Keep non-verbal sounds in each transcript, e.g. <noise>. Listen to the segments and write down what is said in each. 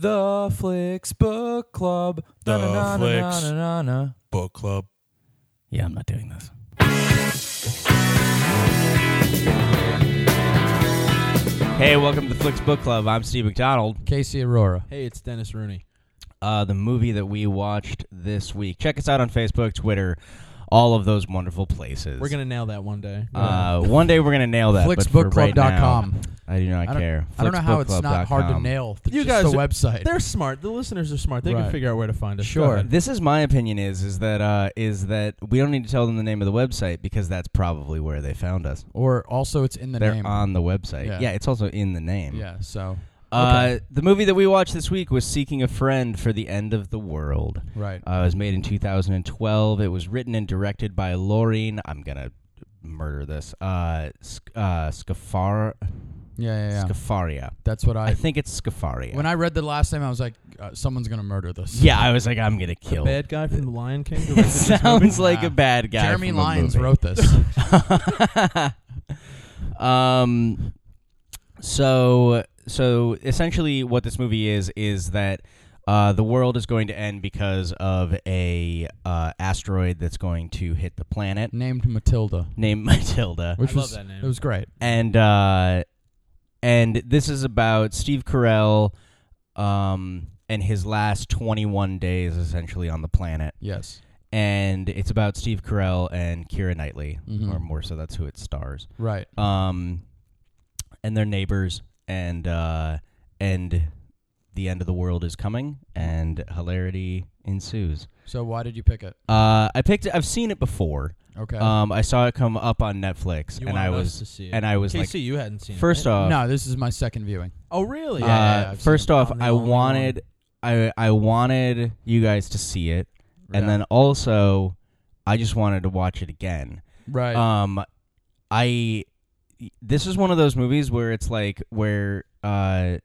The Flicks Book Club. The Flicks. Book club. Yeah, I'm not doing this. Hey, welcome to the Flicks Book Club. I'm Steve McDonald. Casey Aurora. Hey, it's Dennis Rooney. Uh, the movie that we watched this week. Check us out on Facebook, Twitter, all of those wonderful places. We're gonna nail that one day. Uh, one day we're gonna nail that. but for right now, Flicksbookclub.com. I do not I don't, care. I don't know how it's not hard to Flicksbookclub.com. nail. It's You just guys the are- website. They're smart. The listeners are smart. They Right. can figure out where to find us. Go Sure. ahead. This is my opinion. Is is that uh, is that we don't need to tell them the name of the website because that's probably where they found us. or also it's in the They're name. on the website. Yeah. Yeah. it's also in the name. yeah. So Uh, the movie that we watched this week was Seeking a Friend for the End of the World. right. Uh, it was made in 2012. It was written and directed by Lorene. I'm gonna murder this. Uh, Sc- uh, Scafar, yeah, yeah, yeah. Scafaria. That's what I. I think it's Scafaria. when I read the last name, I was like, uh, someo's gonna murder this. yeah, I was like, I'm gonna the kill. bad guy from the Lion King. it directed <laughs> movie? sounds like Nah. a bad guy. Jeremy from a Lyons movie. wrote this. <laughs> um so so essentially what this movie is is that uh, the world is going to end because of a uh, asteroid that's going to hit the planet named Matilda, named <laughs> Matilda, which I love was that name. it was great. and uh, and this is about Steve Carell, um, and his last 21 days essentially on the planet, Yes. and it's about Steve Carell and Keira Knightley, Mhm. or more so that's who it stars. Right. um, and they're neighbors, and uh, and the end of the world is coming, and hilarity ensues. So why did you pick it? Uh, I picked. it I've seen it before. Okay. Um, I saw it come up on Netflix, You and I us was to see it. and I was like, Casey, you hadn't seen first it. right? off, no, this is my second viewing. Oh, really? Yeah, yeah, uh, yeah, I've seen first it. off, I'm the I only wanted, I I wanted you guys to see it, and then also, I just wanted to watch it again. right. Um, I this is one of those movies where it's like where uh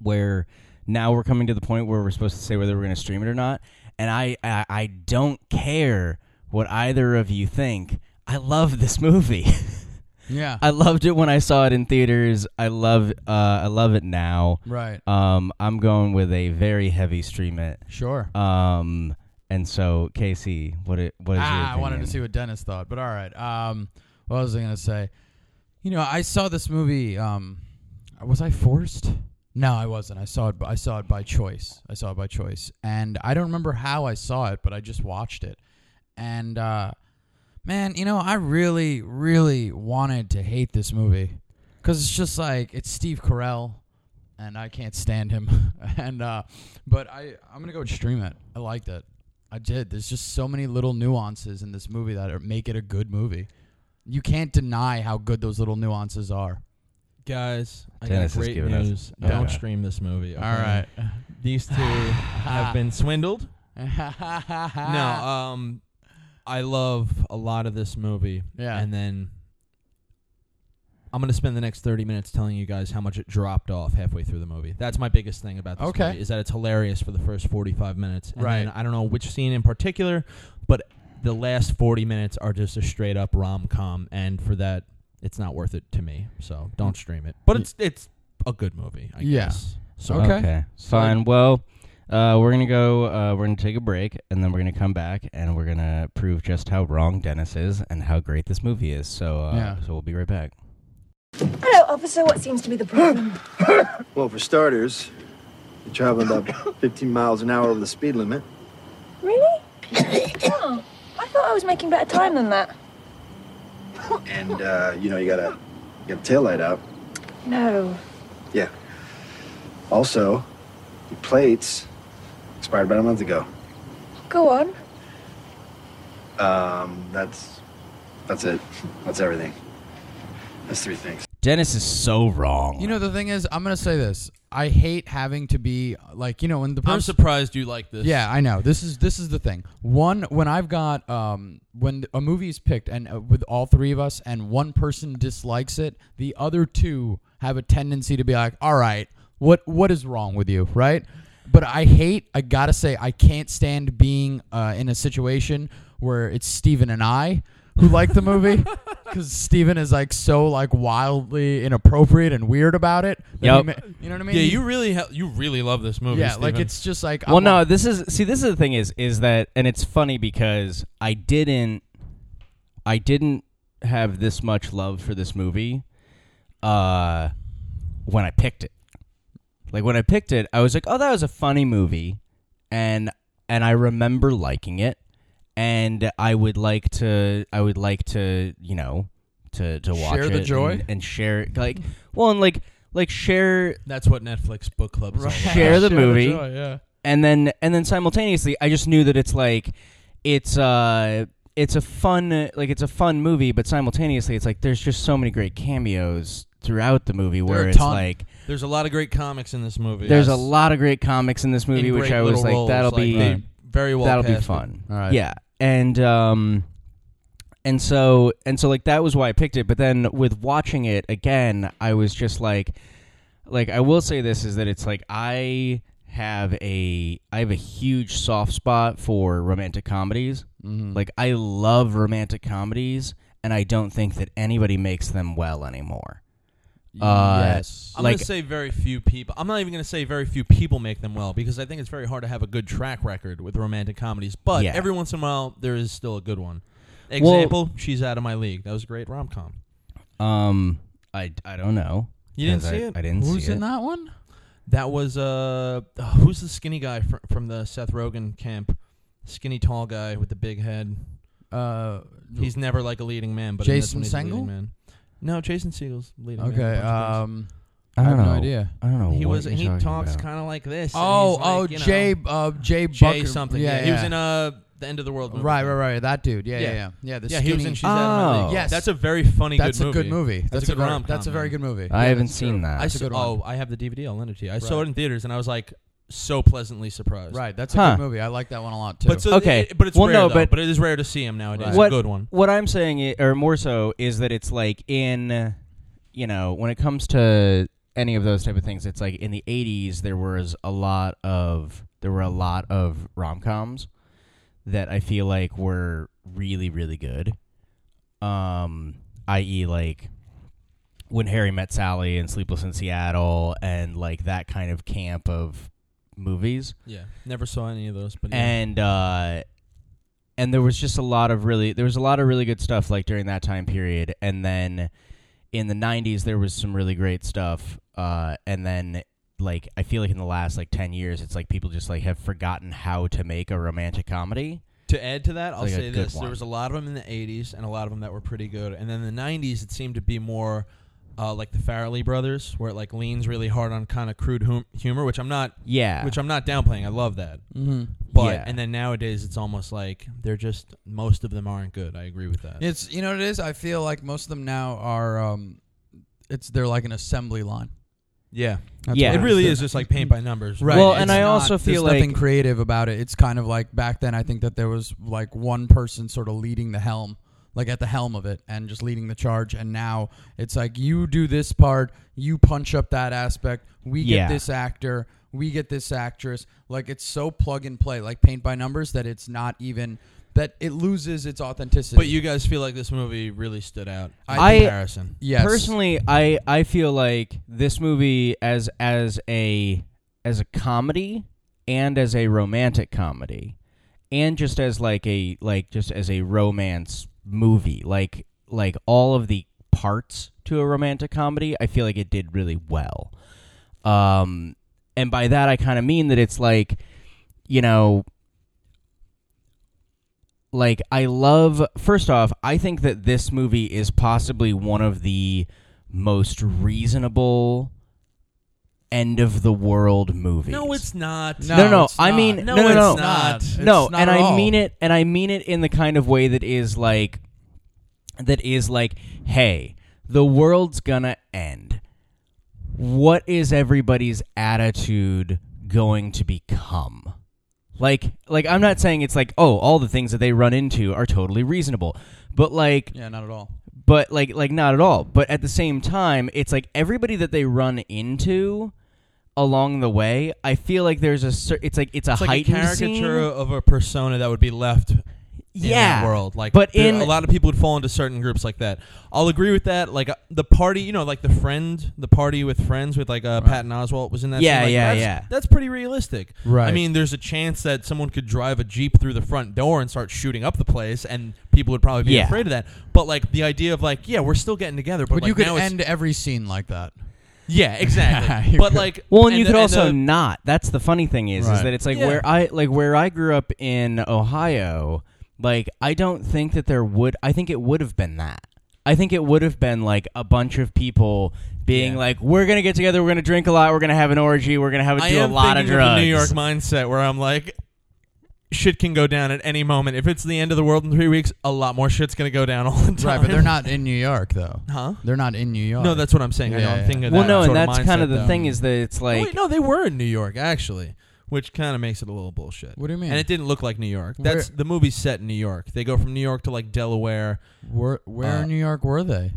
where now we're coming to the point where we're supposed to say whether we're going to stream it or not, and I, I I don't care what either of you think. I love this movie. <laughs> yeah. I loved it when I saw it in theaters. I love uh I love it now. right. Um, I'm going with a very heavy stream it. Sure. Um, and so Casey, what it what is your ah, I wanted to see what Dennis thought, but all right. Um, what was I gonna say? You know, I saw this movie. Um, was I forced? No, I wasn't. I saw it. I saw it by choice. I saw it by choice, and I don't remember how I saw it, but I just watched it. And uh, man, you know, I really, really wanted to hate this movie because it's just like it's Steve Carell, and I can't stand him. <laughs> and uh, but I, I'm gonna go stream it. I liked it. I did. There's just so many little nuances in this movie that are, make it a good movie. You can't deny how good those little nuances are. Guys, I Dennis got has great given us- news. Yeah. Don't stream this movie. okay? All right. <laughs> These two have been swindled. <laughs> No, um, I love a lot of this movie. Yeah. And then I'm going to spend the next 30 minutes telling you guys how much it dropped off halfway through the movie. That's my biggest thing about this Okay. movie is that it's hilarious for the first 45 minutes. And Right. then I don't know which scene in particular, but the last 40 minutes are just a straight up rom-com and for that it's not worth it to me. So don't stream it. But it's it's a good movie, I Yeah. guess. So Okay. Fine. Well, uh, we're gonna go. Uh, we're gonna take a break, and then we're gonna come back, and we're gonna prove just how wrong Dennis is and how great this movie is. So, uh, Yeah. so we'll be right back. Hello, officer. What seems to be the problem? <laughs> Well, for starters, you're traveling about <laughs> 15 miles an hour over the speed limit. really? <coughs> oh, I thought I was making better time than that. And, uh, you know, you got a, you got a tail light out. No. Yeah. Also, your plates expired about a month ago. Go on. Um, that's, that's it. That's everything. That's three things. Dennis is so wrong. You know, the thing is, I'm gonna say this. I hate having to be like, you know, when the I'm person. surprised you like this. Yeah, I know. This is this is the thing. One, when I've got um, when a movie is picked and uh, with all three of us, and one person dislikes it, the other two have a tendency to be like, "All right, what what is wrong with you?" Right? But I hate. I gotta say, I can't stand being uh, in a situation where it's Steven and I, who like the movie because Steven is like so like wildly inappropriate and weird about it. that Yep. ma- you know what I mean? Yeah, you really ha- you really love this movie. yeah, like it's just like Well, I'm no, like- this is see. This is the thing is is that, and it's funny because I didn't, I didn't have this much love for this movie, uh, when I picked it. Like when I picked it, I was like, oh, that was a funny movie, and and I remember liking it, and I would like to, I would like to, you know, to to watch Share the it joy? and, and share it, like, well, and like like share that's what Netflix book club is all about. Share the movie. joy, yeah. and then and then simultaneously i just knew that it's like it's uh it's a fun like it's a fun movie but simultaneously it's like there's just so many great cameos throughout the movie where are a it's ton. like There's a lot of great comics in this movie. there's a lot of great comics in this movie In which great i was little like roles, that'll like, be they very well that'll be fun. All right. yeah. And um and so and so like that was why i picked it. But then with watching it again i was just like like i will say this is that it's like i have a i have a huge soft spot for romantic comedies. Mhm. like i love romantic comedies and i don't think that anybody makes them well anymore uh, yes. I'm Like- gonna say very few people. I'm not even gonna say very few people make them well because I think it's very hard to have a good track record with romantic comedies. But Yeah. every once in a while, there is still a good one. Well- Example: She's out of my league. That was a great rom com. um i i don't know You didn't see I, it? i didn't Who's see in it that one? That was uh, oh, who's the skinny guy fr- from the Seth Rogen camp? Skinny tall guy with the big head. Uh, He's never like a leading man, but Jason one he's a leading Segel? Man. No, Jason Segel's leading man. okay. in a bunch Um, i I don't have know no idea. i don't know he what was you're he talking talks about. kind of like this. and Oh, he's like, oh, you know, Jay, uh, Jay, Jay Bucker. something. Yeah, Yeah, he was in uh the end of the world. Movie. Right, right, right. That dude. Yeah, yeah, Yeah. yeah. Yeah, the Yeah, he was skinny- in She's Out of My Oh. League. Yes. that's a very funny. That's good a good movie. That's, That's, a good very, rom-com. That's a very man. good movie. I Yeah, haven't seen true. that. I That's a saw, good one. oh, I have the DVD. I'll lend it to you. I saw Right. it in theaters, and I was like so pleasantly surprised. Right, that's a Huh. good movie. I like that one a lot too. But so Okay. it- but it's Well, rare no, though, but- but it is rare to see him nowadays. Right. What- It's a good one. What I'm saying, i- or more so, is that it's like in, you know, when it comes to any of those type of things, it's like in the '80s there was a lot of there were a lot of rom coms that I feel like were really really good. Um, i.e., like when Harry met Sally and Sleepless in Seattle, and like that kind of camp of movies Yeah, never saw any of those, but yeah. and uh and there was just a lot of really there was a lot of really good stuff like during that time period and then in the 90s there was some really great stuff uh and then like I feel like in the last like 10 years it's like people just like have forgotten how to make a romantic comedy. To add to that, I'll Like say this: there was a lot of them in the '80s, and a lot of them that were pretty good. And then the '90s, it seemed to be more uh, like the Farrelly brothers, where it like leans really hard on kind of crude hum- humor, which I'm not, Yeah. which I'm not downplaying. I love that, mm-hmm. but Yeah. and then nowadays it's almost like they're just most of them aren't good. I agree with that. it's you know what it is. I feel like most of them now are. um It's they're like an assembly line. yeah, That's Yeah. what it really is. is just like paint by numbers. Right. Well, it's and I not- also feel there's nothing like- creative about it. It's kind of like back then. I think that there was like one person sort of leading the helm, like at the helm of it, and just leading the charge. And now it's like you do this part, you punch up that aspect. We get Yeah. this actor, we get this actress. Like it's so plug and play, like paint by numbers, that it's not even that it loses its authenticity. But you guys feel like this movie really stood out in I- comparison. yes, Personally, I I feel like this movie as as a as a comedy and as a romantic comedy and just as like a like just as a romance movie, like like all of the parts to a romantic comedy, I feel like it did really well. Um and by that I kind of mean that it's like you know like I love first off, I think that this movie is possibly one of the most reasonable end of the world movies. No, it's not. No, no, no. it's I not. mean, No, no, no, it's no, not. It's no, not and at I all. mean it, and I mean it in the kind of way that is like, that is like, hey, the world's gonna end. What is everybody's attitude going to become? Like, like I'm not saying it's like, oh, all the things that they run into are totally reasonable, but like, yeah, not at all. but like like not at all but at the same time it's like everybody that they run into along the way i feel like there's a cer- it's like it's a It's like a heightened caricature scene. of a persona that would be left in Yeah, that world. Like, but there- in- a lot of people would fall into certain groups like that. I'll agree with that. Like uh, the party, you know, like the friend, the party with friends with like uh, Patton Oswalt was in that. Yeah, scene. Like, yeah, that's, yeah. That's pretty realistic. Right. I mean, there's a chance that someone could drive a jeep through the front door and start shooting up the place, and people would probably be Yeah. afraid of that. But like the idea of like, yeah, we're still getting together, but, But like, you could now end every scene like that. Yeah, <laughs> exactly. <laughs> But like, Well, and, you the- could also the- not. That's the funny thing is, is that it's like Yeah. where I like where I grew up in Ohio. Like I don't think that there would. I think it would have been that. I think it would have been like a bunch of people being Yeah. like, "We're gonna get together. We're gonna drink a lot. We're gonna have an orgy. We're gonna have a, I do a lot of thinking drugs." the New York mindset where I'm like, shit can go down at any moment. If it's the end of the world in three weeks, a lot more shit's gonna go down <laughs> all the time. Right, but they're not in New York though. Huh? They're not in New York. No, that's what I'm saying. I know. Yeah, I'm yeah. thinking. Of well, that no, and sort that's of kind of the though. thing is that it's Oh, like wait, no, they were in New York actually, which kind of makes it a little bullshit. What do you mean? And it didn't look like New York. Where- That's the movie's set in New York. They go from New York to like Delaware, where where Uh, in New York were they?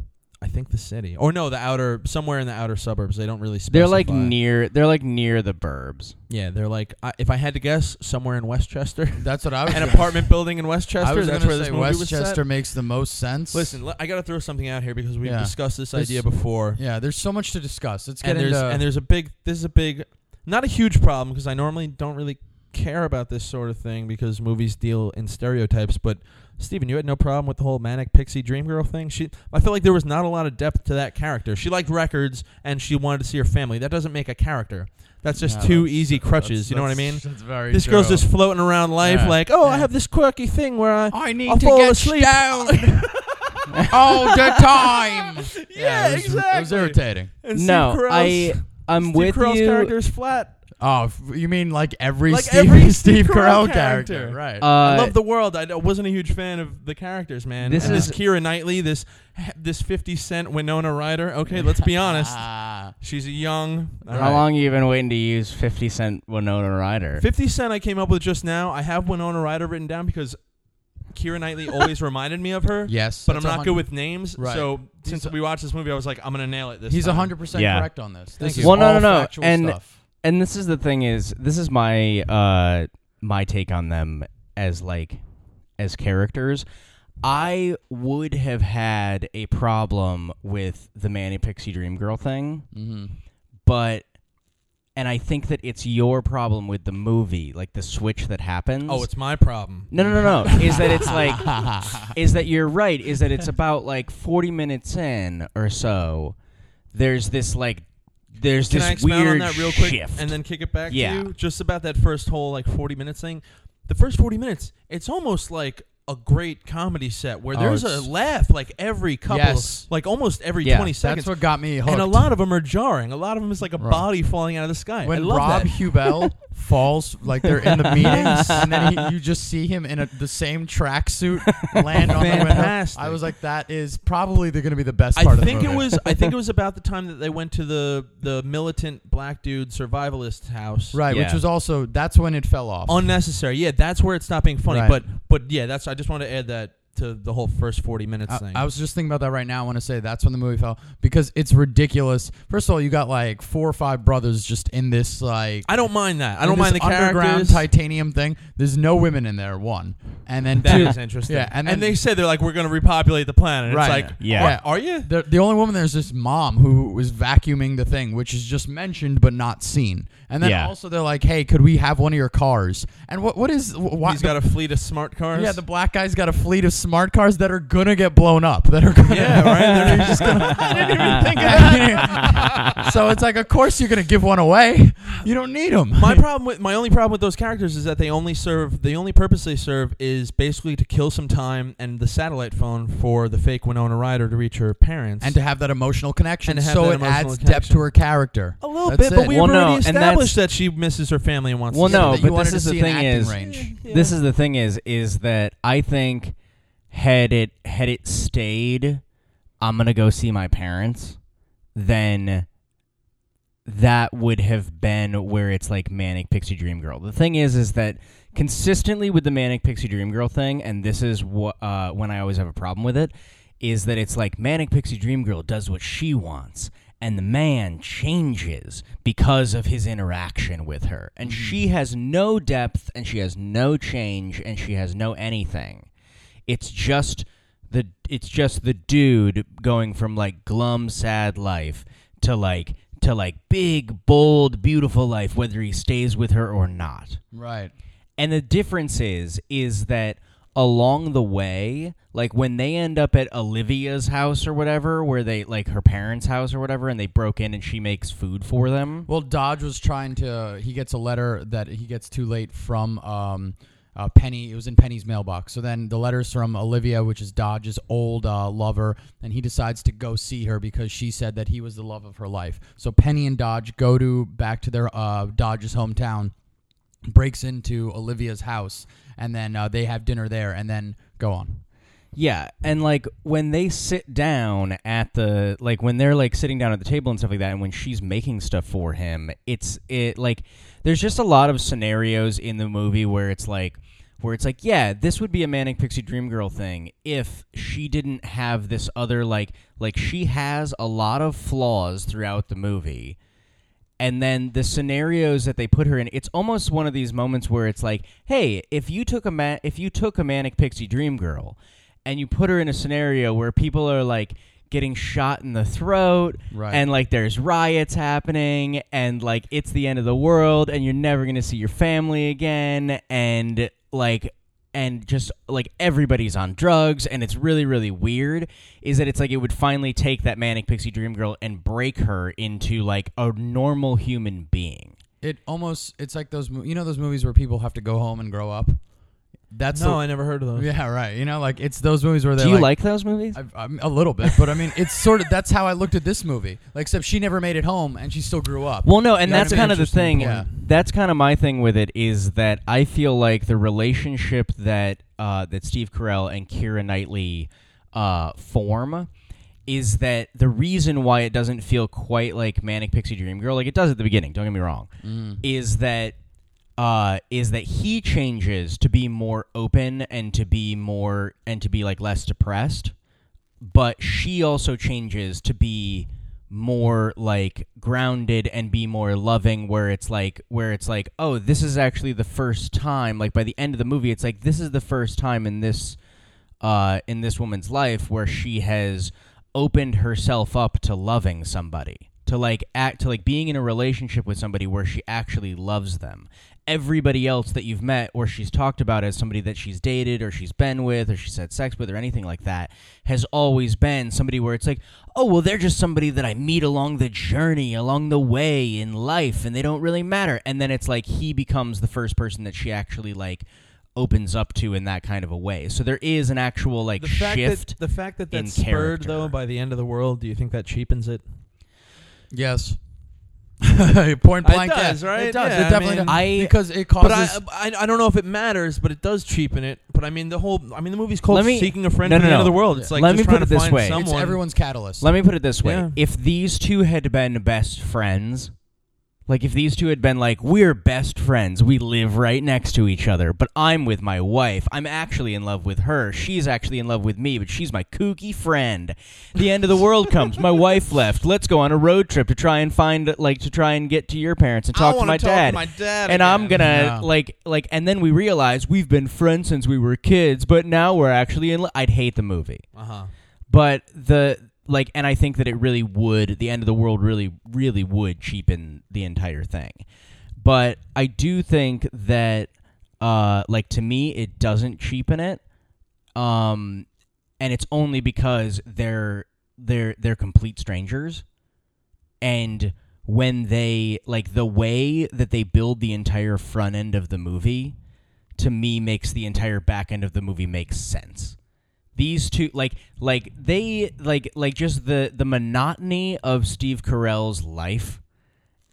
I think the city, or no, the outer somewhere in the outer suburbs. They don't really. Specify. they're like near. They're like near the burbs. Yeah, they're like. I, if I had to guess, somewhere in Westchester, <laughs> That's what I <laughs> was. an gonna- apartment building in Westchester. I was that's gonna where this say movie was Westchester set. makes the most sense. Listen, l- I got to throw something out here because we've Yeah. discussed this This- idea before, Yeah, there's so much to discuss. Let's get and there's into. and there's a big. This is a big, not a huge problem because I normally don't really care about this sort of thing because movies deal in stereotypes. But Steven, you had no problem with the whole manic pixie dream girl thing. She, I felt like there was not a lot of depth to that character. She liked records and she wanted to see her family. That doesn't make a character. That's just Yeah, two that's- easy crutches. that's- you know what I mean? That's very This true. girl's just floating around life Yeah. like, oh, I have this quirky thing where I. I need I'll to fall get asleep. stoned <laughs> all the time. <laughs> Yeah, it was, It was irritating. And Steve no, Carell's- I I'm Steve with Carell's you. character is flat. Oh, f- you mean like every Like Steve, every <laughs> Steve Steve Carell Carell character, character. right? Uh, I love the world. I d- wasn't a huge fan of the characters, man. This and is- this Keira Knightley, this this Fifty Cent Winona Ryder. Okay, let's be honest. Ah. <laughs> She's a young. all How right. long you been waiting to use Fifty Cent Winona Ryder? Fifty Cent. I came up with just now. I have Winona Ryder written down because Keira Knightley always reminded me of her. <laughs> yes, But I'm that's not hun- good with names. Right. So He's since a- we watched this movie, I was like, I'm gonna nail it this He's time. hundred percent Yeah. correct on this. This Thank is you. Well, no, all no, no, factual and- stuff. And this is the thing is this is my uh my take on them as like as characters i would have had a problem with the manic pixie dream girl thing Mm-hmm. but and i think that it's your problem with the movie like the switch that happens Oh, it's my problem. no no no no is that it's like <laughs> is that you're right is that it's about like 40 minutes in or so there's this like there's Can this I expound weird on that real quick shift. and then kick it back Yeah. to you? Just about that first whole like 40 minutes thing. The first 40 minutes, it's almost like a great comedy set where Oh, there's a it's- laugh like every couple, Yes. like almost every Yeah. 20 seconds. That's what got me hooked. and a lot of them are jarring. A lot of them is like a Right. body falling out of the sky. I when love Rob that. Huebel <laughs> falls, like they're in the meetings, <laughs> and then he, you just see him in a, the same tracksuit <laughs> land on the window. Fantastic. I was like, that is probably going to be the best I part of think the it movie. was. I think it was <laughs> about the time that they went to the the militant black dude survivalist house. right, which Yeah. was also that's when it fell off. Unnecessary. Yeah, that's where it stopped being funny. Right. But but yeah, that's. I just want to add that to the whole first 40 minutes I, thing. I was just thinking about that right now. I want to say that's when the movie fell because it's ridiculous. First of all, you got like four or five brothers just in this like I don't mind that. I don't mind the this underground characters. titanium thing. There's no women in there. One, and then That two, is interesting. Yeah, and and, then- they said they're like we're going to repopulate the planet. Right. It's like, Yeah. what, are you? The, the only woman there's this mom who was vacuuming the thing, which is just mentioned but not seen. And then Yeah. also they're like, "Hey, could we have one of your cars?" And what what is wh- why He's got a fleet of smart cars. yeah the black guy's got a fleet of smart cars that are gonna get blown up. That are gonna, Yeah, right? They're <laughs> just gonna, I didn't even think of that. <laughs> so it's like, of course you're gonna give one away. You don't need them. my problem with my only problem with those characters is that they only serve the only purpose they serve is basically to kill some time and the satellite phone for the fake Winona Ryder to reach her parents and to have that emotional connection, And to have so that it emotional adds depth connection. to her character. a little That's bit, but it. we've Well, no, already and established that's- that she misses her family and wants. Well, to Yeah, no, that but this is the thing is, range. this is the thing is, is that I think had it had it stayed, I'm gonna go see my parents, then that would have been where it's like manic pixie dream girl. The thing is, is that consistently with the manic pixie dream girl thing, and this is what uh, when I always have a problem with it, is that it's like manic pixie dream girl does what she wants. And the man changes because of his interaction with her. And mm-hmm. she has no depth and she has no change and she has no anything. it's just the it's just the dude going from like glum sad life to like to like big bold beautiful life whether he stays with her or not Right. and the difference is is that along the way like when they end up at olivia's house or whatever where they like her parents house or whatever and they broke in and she makes food for them Well, Dodge was trying to. He gets a letter that he gets too late from um, uh, Penny. It was in Penny's mailbox. So then the letter's from Olivia, which is Dodge's old uh, lover, and he decides to go see her because she said that he was the love of her life. So Penny and Dodge go to back to their uh, Dodge's hometown, breaks into Olivia's house, and then uh, they have dinner there, and then go on. Yeah, and like when they sit down at the like when they're like sitting down at the table and stuff like that, and when she's making stuff for him, it's it like there's just a lot of scenarios in the movie where it's like where it's like yeah, this would be a manic pixie dream girl thing if she didn't have this other like like she has a lot of flaws throughout the movie and then the scenarios that they put her in it's almost one of these moments where it's like hey if you took a ma- if you took a manic pixie dream girl and you put her in a scenario where people are like getting shot in the throat Right. and like there's riots happening and like it's the end of the world and you're never going to see your family again and like and just like everybody's on drugs and it's really really weird is that it's like it would finally take that manic pixie dream girl and break her into like a normal human being It almost it's like those mo- you know those movies where people have to go home and grow up. That's no, the, I never heard of those. Yeah, right. You know, like it's those movies where they do you like those movies I've, I'm a little bit, but I mean, it's sort of that's how I looked at this movie. Like, except she never made it home, and she still grew up. Well, no, and Yeah, that's that's kind of the thing. Yeah. That's kind of my thing with it is that I feel like the relationship that uh, that Steve Carell and Keira Knightley uh, form is that the reason why it doesn't feel quite like Manic Pixie Dream Girl, like it does at the beginning. Don't get me wrong, Mm. is that uh, is that he changes to be more open and to be more and to be like less depressed but she also changes to be more like grounded and be more loving where it's like where it's like oh this is actually the first time like by the end of the movie it's like this is the first time in this uh in this woman's life where she has opened herself up to loving somebody to like act to like being in a relationship with somebody where she actually loves them everybody else that you've met or she's talked about as somebody that she's dated or she's been with or she's had sex with or anything like that has always been somebody where it's like oh well they're just somebody that i meet along the journey along the way in life and they don't really matter and then it's like he becomes the first person that she actually like opens up to in that kind of a way so there is an actual like The fact shift that the fact that that's spurred character. though by the end of the world, do you think that cheapens it? yes. <laughs> Point blank, It does, yeah. right? It does. Yeah, it I definitely mean- does. I- because it But I, causes. I I don't know if it matters, but it does cheapen it. But I mean the whole I mean the movie's called Let me- Seeking a Friend no, from no, the End no. of the World. It's like Let just me put it this find way. it's everyone's catalyst. Let me put it this way: Yeah. if these two had been best friends, like if these two had been like, "We're best friends, we live right next to each other," but I'm with my wife. I'm actually in love with her. She's actually in love with me, but she's my kooky friend. The end of the world comes. My wife left. Let's go on a road trip to try and find, like, to try and get to your parents and talk to wanna my talk to dad. my dad and I'm gonna Yeah. like, like, and then we realize we've been friends since we were kids, but now we're actually in. Lo- I'd hate the movie Uh-huh. but the like and i think that it really would the end of the world really really would cheapen the entire thing. But i do think that uh like to me it doesn't cheapen it um and it's only because they're they're they're complete strangers. And when they like the way that they build the entire front end of the movie to me makes the entire back end of the movie make sense these two like like they like like just the the monotony of Steve Carell's life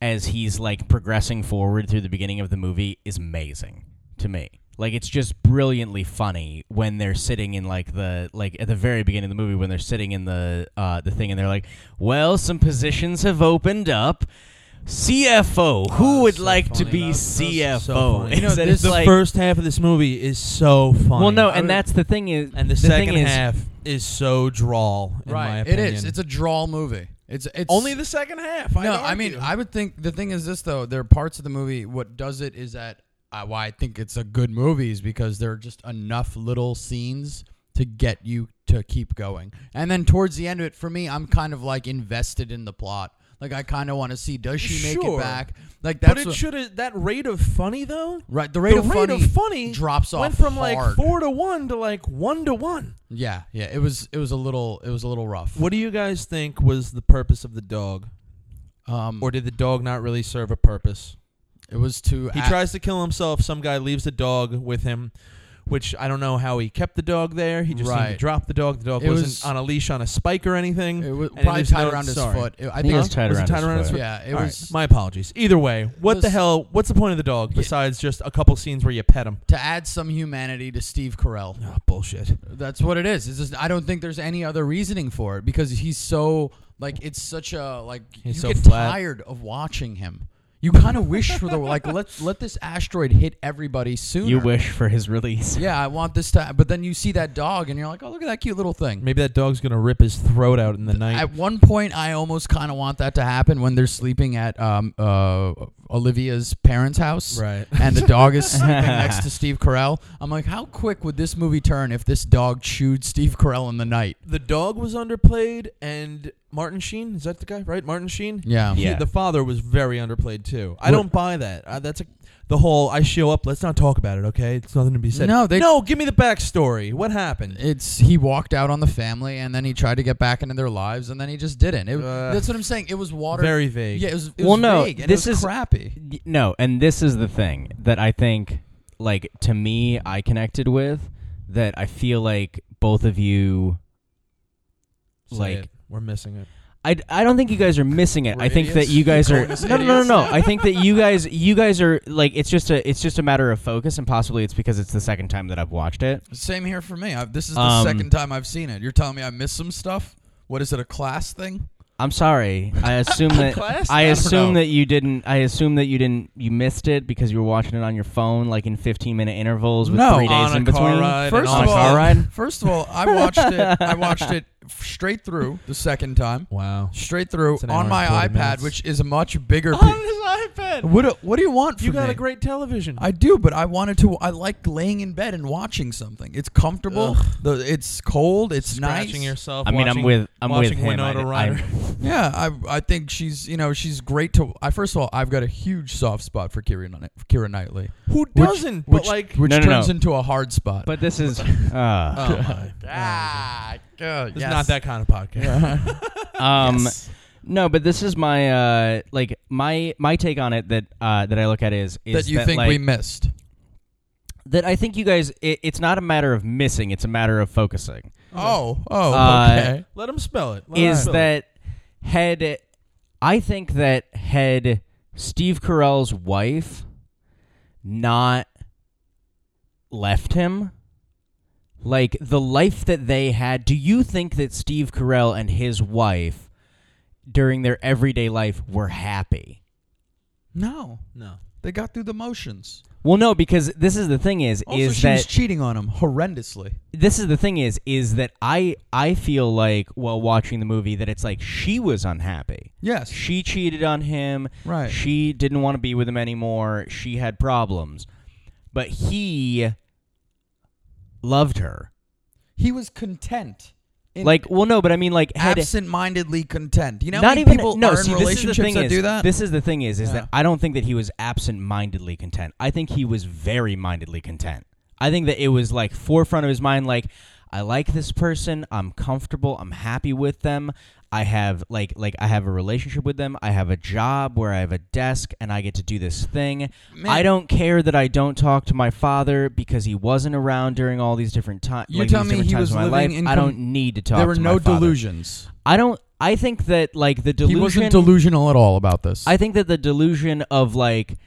as he's like progressing forward through the beginning of the movie is amazing to me. Like it's just brilliantly funny when they're sitting in like the like at the very beginning of the movie when they're sitting in the uh the thing and they're like, "Well, some positions have opened up. CFO, who would so like to be That's- that's CFO?" so You <laughs> know, that this, the like- first half of this movie is so funny. Well, no, I and that's the thing is and the, thing second is, half is so drawl. In my right. It opinion. is. It's a draw movie. It's it's only the second half. I'd no, I mean. I would think the thing is this though. There are parts of the movie. What does it is that uh, why I think it's a good movie is because there are just enough little scenes to get you to keep going. And then towards the end of it, for me, I'm kind of like invested in the plot. Like I kind of want to see does she make Sure. it back? Like that's but it what- should have that rate of funny though. right. The rate, the of, rate funny of funny drops off went from hard. like four to one to like one to one. Yeah, yeah. It was it was a little it was a little rough. What do you guys think was the purpose of the dog, Um, or did the dog not really serve a purpose? it was to He act- tries to kill himself. Some guy leaves the dog with him, which I don't know how he kept the dog there. He just seemed to Right. drop the dog. The dog It wasn't was- on a leash on a spike or anything. It was and probably leaves tied no- around his sorry. foot. It- I I think it was tied was it around tied his around his foot. foot? yeah, it All right, was my apologies. Either way, what the was- hell? What's the point of the dog besides just a couple scenes where you pet him? to add some humanity to Steve Carell. Oh, bullshit. That's what it is. It's just I don't think there's any other reasoning for it because he's so like it's such a like He's you so get flat. tired of watching him. You kind of wish for the like Let's let this asteroid hit everybody sooner. You wish for his release. Yeah, I want this to. But then you see that dog and you're like, oh look at that cute little thing. Maybe that dog's gonna rip his throat out in the night. At one point, I almost kind of want that to happen when they're sleeping at um, uh, Olivia's parents' house, Right. <laughs> And the dog is sleeping <laughs> next to Steve Carell. I'm like, how quick would this movie turn if this dog chewed Steve Carell in the night? the dog was underplayed, and Martin Sheen is that the guy, right? Martin Sheen. Yeah, He- Yeah. the father was very underplayed too. I What- don't buy that. Uh, that's a, the whole. I show up. Let's not talk about it. Okay, it's nothing to be said. No, they- no. Give me the backstory. What happened? It's he walked out on the family and then he tried to get back into their lives and then he just didn't. It, Uh, that's what I'm saying. It was water. Very vague. Yeah, it was. It Well, was no, vague and this it was is- crappy. Y- No, and this is the thing that I think, like, to me, I connected with that I feel like both of you, Say like, it. we're missing it. I, I don't think you guys are missing it. We're I think idiots? that you guys are no, no no no no. I think that you guys you guys are like it's just a it's just a matter of focus and possibly it's because it's the second time that I've watched it. Same here for me. I, this is the Um, second time I've seen it. You're telling me I missed some stuff. What is it? A class thing? I'm sorry. I <laughs> assume that Class? I I don't assume know. that you didn't. I assume that you didn't. You missed it because you were watching it on your phone, like in 15 minute intervals with No, three days on in a car between. ride and First on of a all, car <laughs> ride. first of all, I watched it. I watched it straight through the second time. Wow. Straight through It's an hour on and my 40 iPad, minutes. which is a much bigger. <laughs> On pi- his iPad. what do, What do you want from You got me? a great television. I do, but I wanted to. I like laying in bed and watching something. It's comfortable. Ugh. The, it's cold. It's Scratching nice. yourself. I mean, I'm watching- with I'm with watching him. Winona I, Ryder. <laughs> Yeah, I I think she's you know she's great to. I first of all, I've got a huge soft spot for Keira Knight- Keira Knightley, Who which, doesn't? which, but like, which No, no, turns no. into a hard spot. but this is. <laughs> Uh, oh my. ah, good. This not that kind of podcast. <laughs> <laughs> um, Yes. no, but this is my uh like my my take on it that uh that I look at is is that you think like, we missed. that I think you guys. It, it's not a matter of missing. It's a matter of focusing. Oh, oh, Uh, okay. Let him spell it. Let is spell it. that had I think that had Steve Carell's wife not left him like the life that they had do you think that Steve Carell and his wife during their everyday life were happy No, no? they got through the motions. well no because this is the thing is Also, is she that was cheating on him horrendously. this is the thing is is that I I feel like while watching the movie that it's like she was unhappy Yes, She cheated on him. Right. She didn't want to be with him anymore. She had problems. But he loved her. he was content. In Like, well, no, but I mean, like, had absent-mindedly content. You know, not many even people no. see, in this is the relationships thing is, do that. this is the thing is, is Yeah. that I don't think that he was absent-mindedly content. I think he was very mindedly content. I think that it was like forefront of his mind, like, I like this person. I'm comfortable. I'm happy with them. I have like like I have a relationship with them. I have a job where I have a desk and I get to do this thing. Man. I don't care that I don't talk to my father because he wasn't around during all these different times. You like, tell these me different he times was of my living life. in I don't need to talk. there were to no delusions. I don't. I think that like the delusion. He wasn't delusional at all about this. I think that the delusion of like,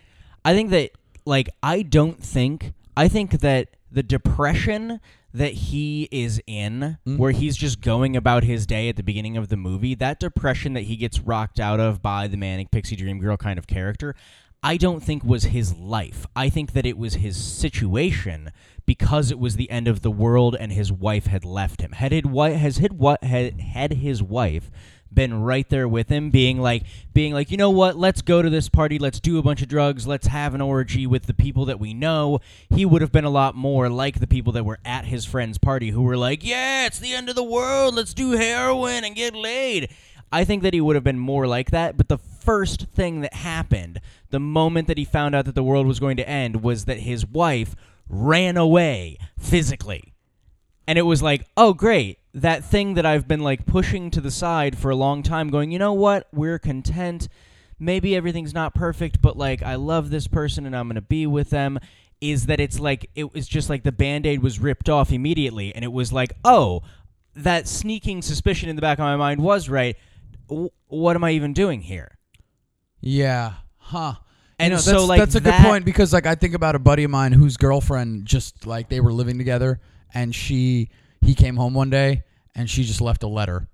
I think that like I don't think I think that the depression that he is in, Mm. where he's just going about his day at the beginning of the movie, that depression that he gets rocked out of by the manic pixie dream girl kind of character. I don't think was his life. I think that it was his situation because it was the end of the world and his wife had left him. Had his wife has his what had, had his wife been right there with him, being like, being like, you know what? Let's go to this party. Let's do a bunch of drugs. Let's have an orgy with the people that we know. He would have been a lot more like the people that were at his friend's party, who were like, yeah, it's the end of the world. Let's do heroin and get laid. I think that he would have been more like that. But the first thing that happened, the moment that he found out that the world was going to end, was that his wife ran away physically. And it was like, oh, great. That thing that I've been like pushing to the side for a long time, going, you know what? We're content. Maybe everything's not perfect, but like, I love this person and I'm going to be with them. Is that it's like, it was just like the band aid was ripped off immediately. And it was like, oh, that sneaking suspicion in the back of my mind was right. W- what am I even doing here? Yeah. Huh. And You know, so, that's, like, that's a that- good point because like I think about a buddy of mine whose girlfriend just like they were living together and she he came home one day and she just left a letter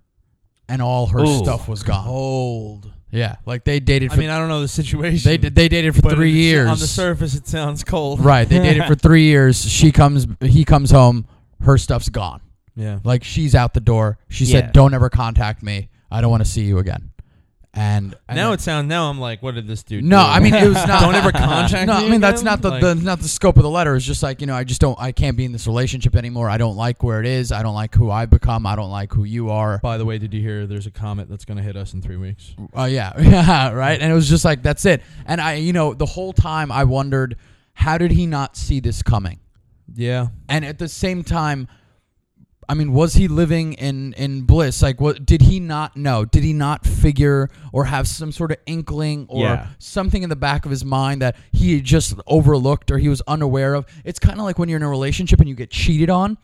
and all her Ooh. stuff was gone. Cold. Yeah, like they dated I for mean, I don't know the situation. they they dated for but three years. On the surface, it sounds cold. right, they dated for <laughs> three years. She comes, he comes home, her stuff's gone. Yeah. Like she's out the door. She Yeah. said, "Don't ever contact me. I don't want to see you again." And, and now then- it sounds. Now I'm like, what did this dude? No, do? I mean it was <laughs> not. Don't ever contact No, me I mean that's not the, Like- the not the scope of the letter. It's just like you know, I just don't. I can't be in this relationship anymore. I don't like where it is. I don't like who I've become. I don't like who you are. By the way, did you hear? There's a comet that's going to hit us in three weeks. Oh yeah, <laughs> yeah, right. And it was just like that's it. And I, you know, the whole time I wondered, how did he not see this coming? Yeah. And at the same time, I mean, was he living in in bliss? Like, what did he not know? Did he not figure or have some sort of inkling or Yeah. something in the back of his mind that he just overlooked or he was unaware of? It's kind of like when you're in a relationship and you get cheated on,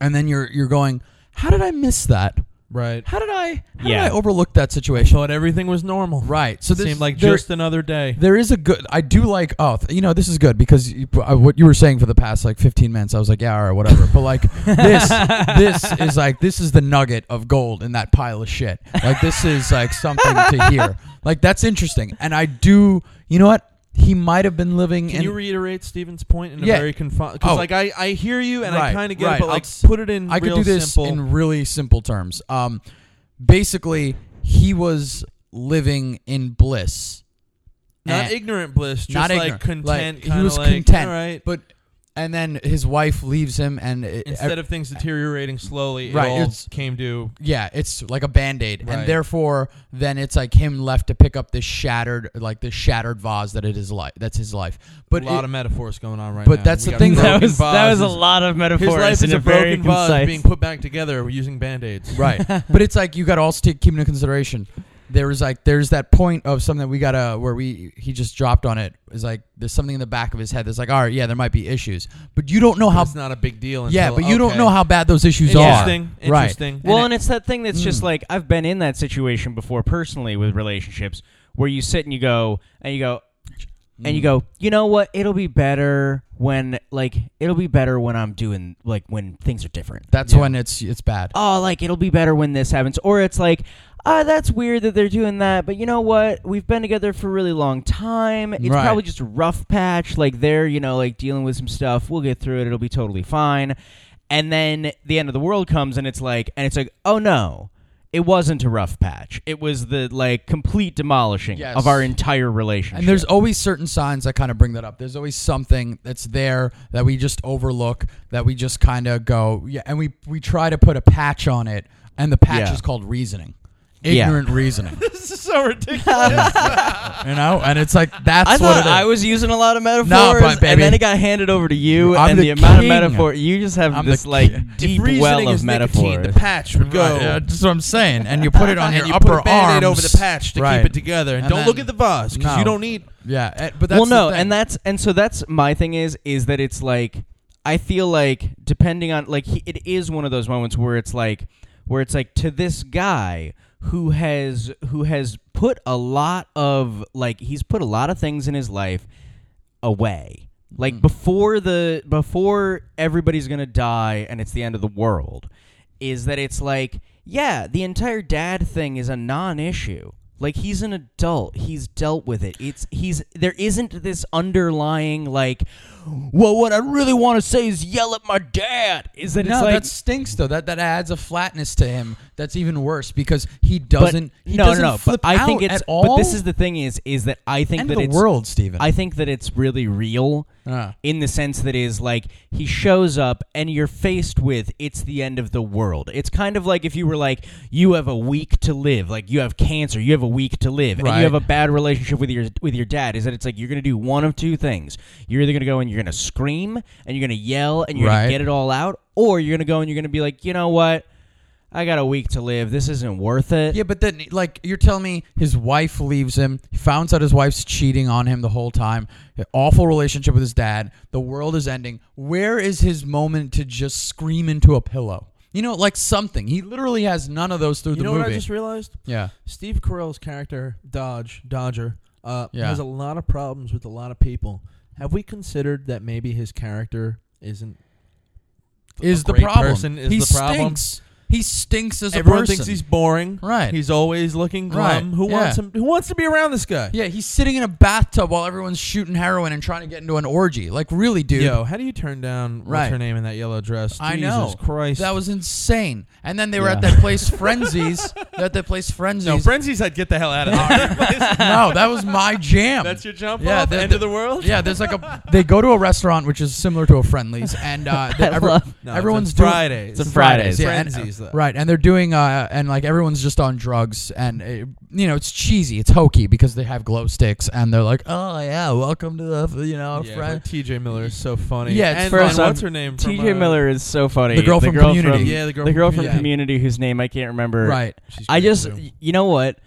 and then you're you're going, "How did I miss that? Right. How did I? How Yeah. did I overlook that situation?" thought everything was normal. Right. So It this seemed like there- just another day. there is a good. I do like. Oh, th- you know, this is good because you, uh, what you were saying for the past like 15 minutes, I was like, yeah, all right, whatever. But like <laughs> this, this is like this is the nugget of gold in that pile of shit. Like this is like something to hear. <laughs> Like that's interesting, and I do. You know what? He might have been living in Can in. you reiterate Steven's point in a Yeah. very confined? Because Oh. like I, I hear you and I kind of get right. it, but like I'll- put it in. I could do this simple. in really simple terms. Um, basically, he was living in bliss. not and- ignorant bliss, just not like ignorant. content. Like, he was like, content, right? but and then his wife leaves him, and it, Instead of things deteriorating slowly, Right, it all it's- came to yeah, it's like a band aid, Right. and therefore then it's like him left to pick up this shattered, like this shattered vase that it is life. That's his life. But a lot it- of metaphors going on right but now. that's We the got thing. That broken was, that was a vases. lot of metaphors His life is a a very broken vase concise. being put back together using band aids. right, <laughs> but it's like you got to also take, keep into consideration. There was like there's that point of something that we gotta where we he just dropped on it. Is like there's something in the back of his head that's like, all right, yeah, there might be issues, but you don't know how. It's not a big deal. Yeah, until- but you don't know how bad those issues Interesting. are. Right. Interesting. Well, And and, it's that thing that's just Mm. like I've been in that situation before personally with relationships where you sit and you go and you go and you Mm. go, you know what? It'll be better when like it'll be better when I'm doing like when things are different. That's Yeah. when it's it's bad. Oh, like it'll be better when this happens, or it's like. Ah, that's weird that they're doing that, but you know what? We've been together for a really long time. It's Right. probably just a rough patch. Like they're, you know, like dealing with some stuff. We'll get through it. It'll be totally fine. And then the end of the world comes, and it's like, and it's like, oh no, it wasn't a rough patch. It was the like complete demolishing Yes. of our entire relationship. And there's always certain signs that kind of bring that up. There's always something that's there that we just overlook, that we just kind of go, yeah, and we we try to put a patch on it, and the patch Yeah. is called reasoning, Yeah. ignorant reasoning, <laughs> this is so ridiculous. <laughs> <laughs> you know. And it's like that's I what it is. I was using a lot of metaphors, but baby- and then it got handed over to you, I'm and the the, amount king. of metaphor you just have I'm this the like king. deep well of metaphor. the patch would go. Right, yeah, that's what I'm saying. And you put it on and your you upper put a band-aid over the patch to Right. keep it together, and, And don't then- look at the vase because No. you don't need. Yeah, eh, but that's well, no, the thing. and that's and so that's my thing is is that it's like I feel like depending on like he, it is one of those moments where it's like where it's like to this guy who has who has put a lot of like he's put a lot of things in his life away. Like mm-hmm. before the before everybody's going to die and it's the end of the world is that it's like yeah, the entire dad thing is a non-issue. Like he's an adult, he's dealt with it. It's he's there isn't this underlying like well, what I really want to say is yell at my dad. Is that no, it's like that stinks though. That that adds a flatness to him. That's even worse because he doesn't. he no, doesn't no, no. But I think it's. all. But this is the thing is is that I think end that the it's world, Steven. I think that it's really real Ah. in the sense that is like he shows up and you're faced with it's the end of the world. It's kind of like if you were like you have a week to live, like you have cancer, you have a week to live, and you have a bad relationship with your with your dad. Is that it's like you're gonna do one of two things. You're either gonna go and you're gonna scream and you're gonna yell and you're Right. gonna get it all out, or you're gonna go and you're gonna be like, you know what. I got a week to live. This isn't worth it. Yeah, but then, like, you're telling me his wife leaves him. He finds out his wife's cheating on him the whole time. Awful relationship with his dad. The world is ending. Where is his moment to just scream into a pillow? You know, like something. He literally has none of those through the You the know movie. what I just realized? yeah. Steve Carell's character, Dodge, Dodger, uh, Yeah. has a lot of problems with a lot of people. Have we considered that maybe his character isn't Is the problem? person is he the problem? stinks. He stinks as a Everyone person. thinks he's boring. Right. He's always looking glum. Right, Who yeah. wants him? Who wants to be around this guy? yeah, he's sitting in a bathtub while everyone's shooting heroin and trying to get into an orgy. Like, really, dude. Yo, how do you turn down right. what's her name in that yellow dress? I Jesus know. Christ. That was insane. And then they were Yeah. at that place, Frenzies. They're at that place, Frenzies. no frenzies. I'd get the hell out of there. <laughs> no, that was my jam. That's your jump Yeah, off. the- End the- of the world. Yeah, there's like a. They go to a restaurant which is similar to a Friendlies, and uh, <laughs> the- I every- love- No, everyone's it's doing Fridays. It's a Fridays. yeah, and- Frenzies, though. right, and they're doing uh, and like everyone's just on drugs, and uh, you know it's cheesy, it's hokey because they have glow sticks, and they're like, oh yeah, welcome to the you know Yeah, friend. TJ Miller is so funny. Yeah, it's and, first and what's her name? from, TJ uh, Miller is so funny. The girl from Community. Yeah, the girl the from girl from Community. Community, whose name I can't remember. Right. She's I just, too. you know what?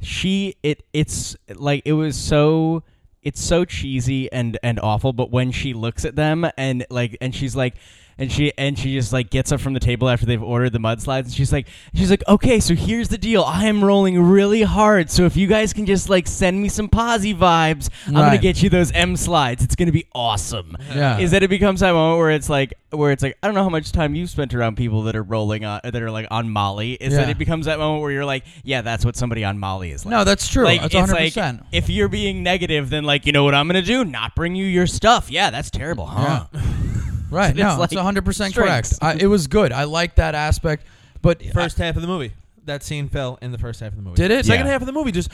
She, it, it's like it was so, it's so cheesy and and awful. But when she looks at them and like, and she's like. And she and she just like gets up from the table after they've ordered the mudslides, and she's like, she's like, okay, so here's the deal. I am rolling really hard, so if you guys can just like send me some posy vibes, I'm gonna get you those M slides. It's gonna be awesome. Yeah. Is that it becomes that moment where it's like where it's like I don't know how much time you've spent around people that are rolling on that are like on Molly. Is that it becomes that moment where you're like, yeah, that's what somebody on Molly is like. No, that's true. Like that's it's 100. like if you're being negative, then like you know what I'm gonna do? Not bring you your stuff. Yeah, that's terrible, huh? Yeah. Right. <laughs> It's No, like it's 100 percent correct. strengths. I, it was good. I like that aspect, but first half of the movie. That scene fell in the first half of the movie. Did it? Second Yeah. half of the movie just.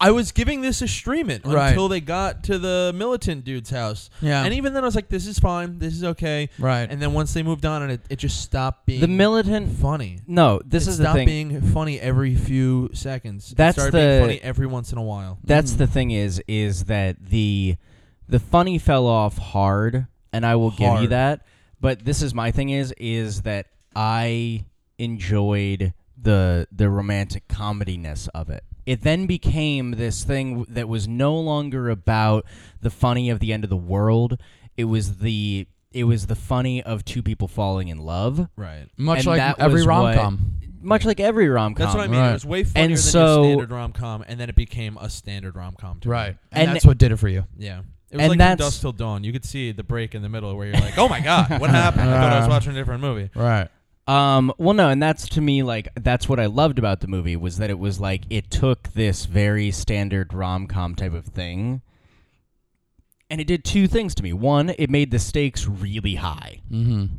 I was giving this a stream it Right. until they got to the militant dude's house. Yeah. And even then I was like, this is fine. This is okay. Right. And then once they moved on and it, it just stopped being The militant. funny. No, this it is the stopped thing. being funny every few seconds. It That's started the- being funny every once in a while. That's Mm. the thing is is that the the funny fell off hard, and I will give you that. But this is my thing is is that I enjoyed the the romantic comediness of it. It then became this thing that was no longer about the funny of the end of the world. It was the it was the funny of two people falling in love. Right. much and like that every was what- rom com. Much like every rom com. That's what I mean. Right. It was way funnier And than so- your standard rom com, and then it became a standard rom com. Right. And, And- that's what did it for you. Yeah. It was And like from that's- dusk till dawn. You could see the break in the middle where you're like, "Oh my god, what happened?" I thought I was <laughs> watching a different movie. Right. Um, well, no, and that's to me like that's what I loved about the movie was that it was like it took this very standard rom com type of thing, and it did two things to me. One, it made the stakes really high, Mm-hmm.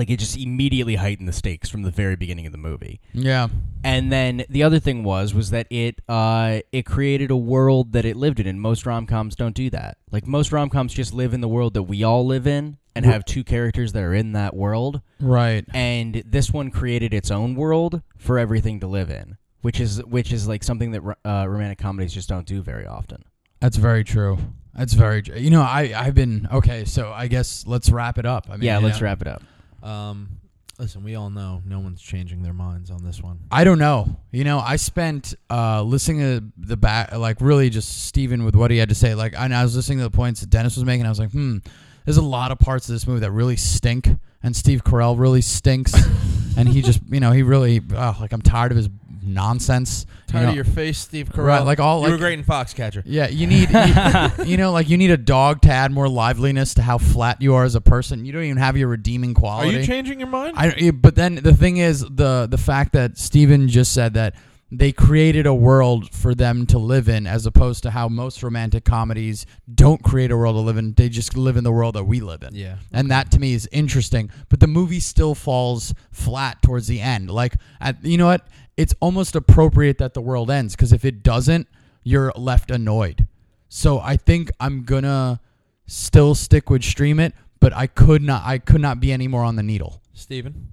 Like it just immediately heightened the stakes from the very beginning of the movie. Yeah. And then the other thing was was that it uh it created a world that it lived in, and most rom coms don't do that. Like most rom coms just live in the world that we all live in, and have two characters that are in that world Right. and this one created its own world for everything to live in, which is which is like something that uh, romantic comedies just don't do very often. That's very true. That's very. You know, I I've been okay. So I guess let's wrap it up. I mean, yeah, let's know, wrap it up. Um, listen, we all know no one's changing their minds on this one. I don't know. You know, I spent uh, listening to the back, like really just Steven with what he had to say. Like, and I was listening to the points that Dennis was making. I was like, hmm, there's a lot of parts of this movie that really stink, and Steve Carell really stinks, <laughs> and he just, you know, he really, oh, like I'm tired of his nonsense. you know. of your face, Steve Carell. Right, like all, you were great in Foxcatcher. Yeah, you need, you, <laughs> you know, like you need a dog to add more liveliness to how flat you are as a person. You don't even have your redeeming quality. Are you changing your mind? I, but then the thing is the the fact that Steven just said that they created a world for them to live in as opposed to how most romantic comedies don't create a world to live in. They just live in the world that we live in. Yeah. and that to me is interesting. But the movie still falls flat towards the end. Like at, you know what? It's almost appropriate that the world ends because if it doesn't you're left annoyed. So i think i'm gonna still stick with stream it but i could not i could not be any more on the needle. Steven?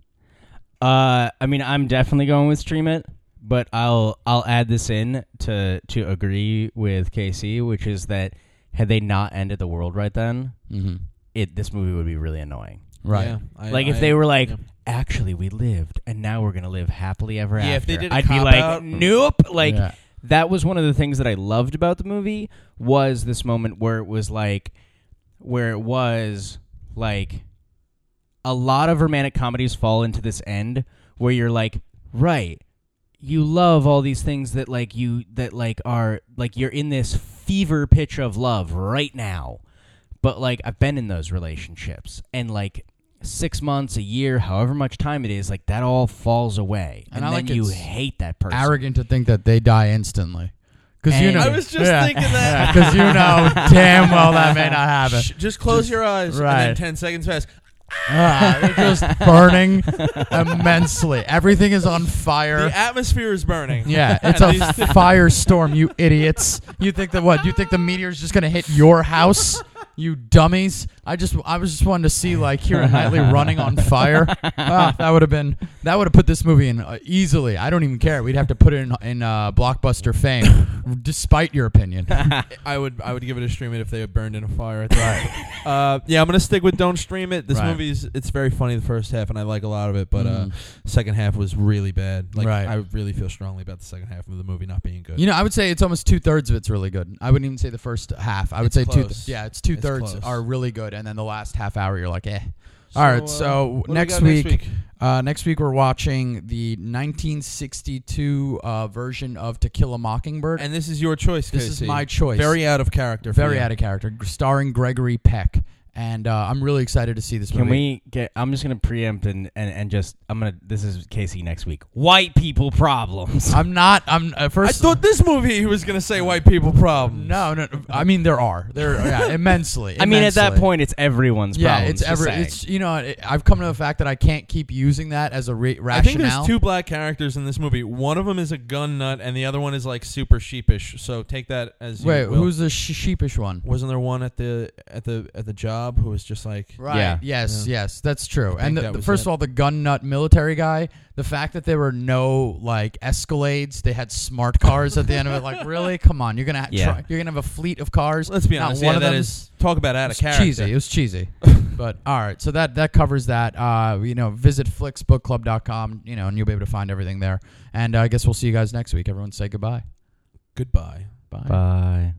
Uh, I mean, I'm definitely going with stream it, but I'll I'll add this in to to agree with KC, which is that had they not ended the world right then, mm-hmm. it this movie would be really annoying. right Yeah, I- like if I- they were like, yeah. actually, we lived, and now we're gonna live happily ever Yeah, after. if they did a I'd be like, out- nope. Like Yeah. that was one of the things that I loved about the movie was this moment where it was like, where it was like, a lot of romantic comedies fall into this end where you're like, right, you love all these things that like you that like are like you're in this fever pitch of love right now, but like I've been in those relationships and like. Six months, a year, however much time it is, like that all falls away, And and, I then like you it's hate that person. arrogant to think that they die instantly because you And- know I was just thinking that. because you know <laughs> damn well that may not happen Shh, just close your eyes. right. And then 10 seconds pass. Ah, they're just <laughs> burning immensely. Everything is on fire. The atmosphere is burning. Yeah, <laughs> it's a <laughs> firestorm, you idiots. You think that what? You think the meteor's just gonna hit your house? You dummies! I just, I was just wanting to see like Keira Knightley running on fire. <laughs> Ah, that would have been, that would have put this movie in uh, easily. I don't even care. We'd have to put it in in uh, blockbuster fame, <laughs> despite your opinion. <laughs> I would I would give it a stream it if they had burned in a fire at that. uh, yeah, I'm gonna stick with don't stream it. This Right. movie's it's very funny the first half and I like a lot of it, but uh, Mhm. second half was really bad. Like Right. I really feel strongly about the second half of the movie not being good. You know, I would say it's almost two thirds of it's really good. I wouldn't even say the first half. I would It's say two. close. yeah, it's two thirds are really good, and then the last half hour you're like, eh. All right, uh, so what do we next week, Uh, next week we're watching the 1962 uh, version of To Kill a Mockingbird. and this is your choice. this is my choice. Very out of character. very out of character, starring Gregory Peck, and uh, I'm really excited to see this movie. Can movie. we get? I'm just gonna preempt and, and and just I'm gonna. This is Casey next week. White people problems. I'm not. I'm at I thought this movie he was gonna say white people problems. no, no. I mean, there are there. Yeah, <laughs> immensely. I mean, at that immensely. point, it's everyone's Yeah, problem. it's ever. It's you know, it, I've come to the fact that I can't keep using that as a re- I think rationale. there's two black characters in this movie. One of them is a gun nut, and the other one is like super sheepish. So take that as you Wait, will. who's the sh- sheepish one? Wasn't there one at the at the at the job who was just like Right. Yeah. Yes. Yeah. Yes. That's true. think And the, that the- was first it. of all, the gun nut military guy. The fact that there were no like Escalades, they had smart cars at the end of it. Like, really? <laughs> Come on, you're gonna ha- Yeah. try, you're gonna have a fleet of cars. Let's be Not honest. one yeah, of that them is talk about out It of character. cheesy. It was cheesy. <laughs> but all right, so that that covers that. Uh, you know, visit flicksbookclub.com, you know, and you'll be able to find everything there. And uh, I guess we'll see you guys next week. Everyone say goodbye. Goodbye. Bye. Bye.